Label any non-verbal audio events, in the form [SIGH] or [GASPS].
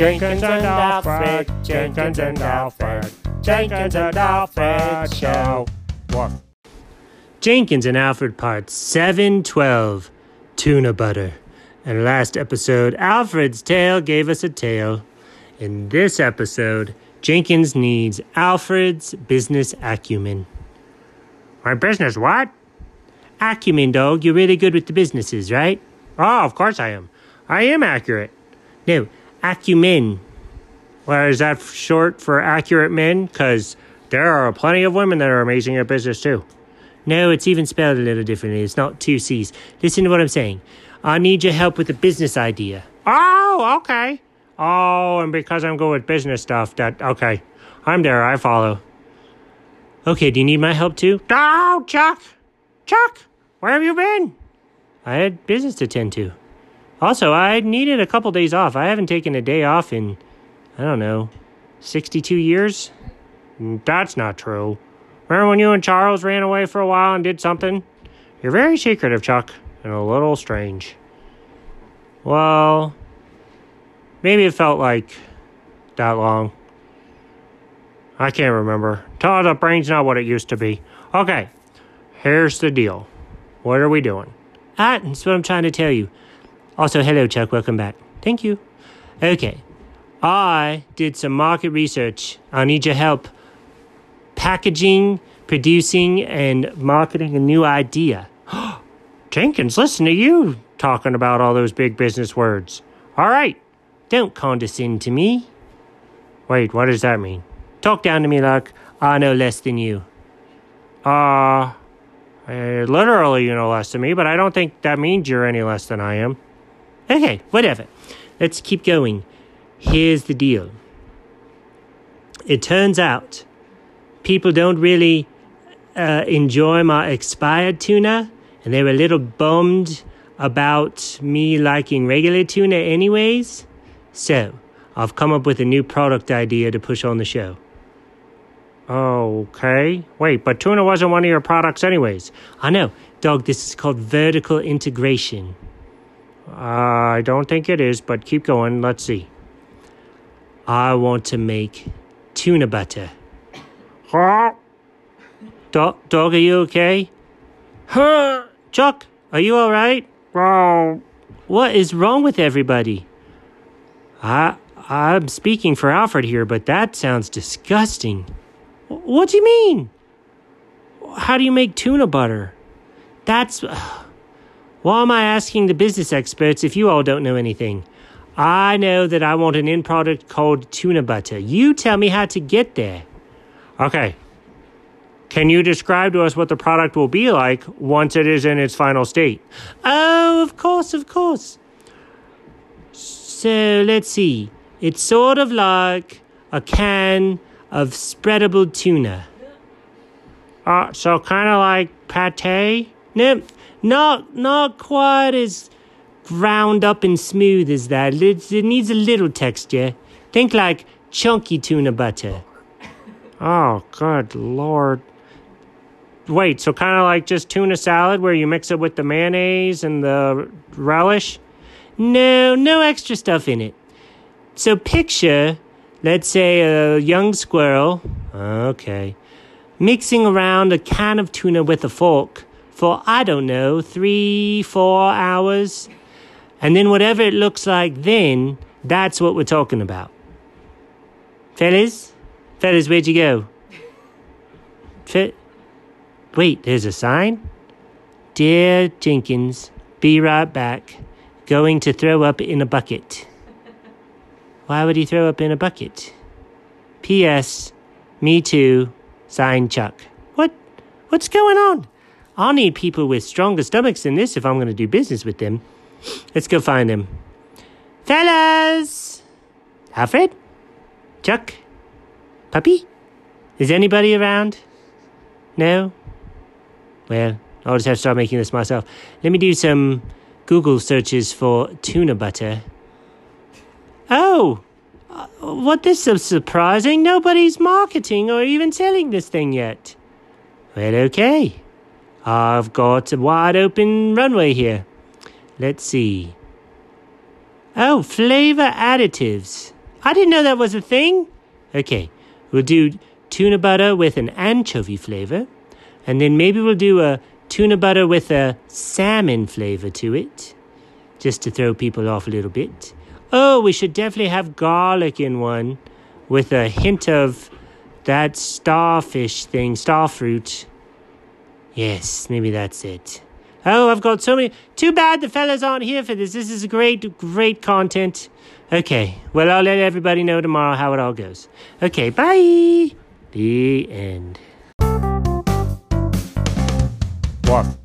Jenkins and Alfred, Jenkins and Alfred, Jenkins and Alfred Show. What? Jenkins and Alfred Part 712 Tuna Butter. And last episode, Alfred's tale gave us a tale. In this episode, Jenkins needs Alfred's business acumen. My business what? Acumen, dog. You're really good with the businesses, right? Oh, of course I am. I am accurate. No, acumen. Well, is that short for accurate men? Because there are plenty of women that are amazing at business too. No, it's even spelled a little differently. It's not two C's. Listen to what I'm saying. I need your help with a business idea. Oh, okay. Oh, and because I'm good with business stuff, that okay. I'm there. I follow. Okay, do you need my help too? Oh, Chuck, Chuck, where have you been? I had business to tend to. Also, I needed a couple days off. I haven't taken a day off in, I don't know, 62 years? That's not true. Remember when you and Charles ran away for a while and did something? You're very secretive, Chuck, and a little strange. Well, maybe it felt like that long. I can't remember. Tell the brain's not what it used to be. Okay, here's the deal. What are we doing? Ah, that's what I'm trying to tell you. Also, hello, Chuck. Welcome back. Thank you. Okay. I did some market research. I need your help packaging, producing, and marketing a new idea. [GASPS] Jenkins, listen to you talking about all those big business words. All right. Don't condescend to me. Wait, what does that mean? Talk down to me like I know less than you. Uh, uh, literally, you know less than me, but I don't think that means you're any less than I am. Okay, whatever. Let's keep going. Here's the deal. It turns out people don't really uh, enjoy my expired tuna, and they were a little bummed about me liking regular tuna, anyways. So, I've come up with a new product idea to push on the show. Okay. Wait, but tuna wasn't one of your products, anyways. I know. Dog, this is called vertical integration. Uh, I don't think it is, but keep going. Let's see. I want to make tuna butter. [LAUGHS] Huh? Dog, dog, are you okay? Huh? [LAUGHS] Chuck, are you all right? What is wrong with everybody? I, I'm speaking for Alfred here, but that sounds disgusting. What do you mean? How do you make tuna butter? That's. [SIGHS] Why am I asking the business experts if you all don't know anything? I know that I want an end product called tuna butter. You tell me how to get there. Okay. Can you describe to us what the product will be like once it is in its final state? Oh, of course, of course. So let's see. It's sort of like a can of spreadable tuna. Uh, so kind of like pate? No, not not quite as ground up and smooth as that. It, it needs a little texture. Think like chunky tuna butter. Oh, good lord. Wait, so kind of like just tuna salad where you mix it with the mayonnaise and the relish? No, no extra stuff in it. So picture, let's say, a young squirrel, okay, mixing around a can of tuna with a fork for, I don't know, three, four hours. And then whatever it looks like then, that's what we're talking about. Fellas? Fellas, where'd you go? Fe- Wait, there's a sign? Dear Jenkins, be right back. Going to throw up in a bucket. Why would he throw up in a bucket? P.S. Me too. Signed Chuck. What? What's going on? I'll need people with stronger stomachs than this if I'm going to do business with them. Let's go find them. Fellas! Alfred? Chuck? Puppy? Is anybody around? No? Well, I'll just have to start making this myself. Let me do some Google searches for tuna butter. Oh! Uh, what this is surprising. Nobody's marketing or even selling this thing yet. Well, okay. I've got a wide open runway here. Let's see. Oh, flavor additives. I didn't know that was a thing. Okay, we'll do tuna butter with an anchovy flavor, and then maybe we'll do a tuna butter with a salmon flavor to it, just to throw people off a little bit. Oh, we should definitely have garlic in one with a hint of that starfish thing, starfruit. Yes, maybe that's it. Oh, I've got so many. Too bad the fellas aren't here for this. This is great, great content. Okay, well, I'll let everybody know tomorrow how it all goes. Okay, bye. The end. What?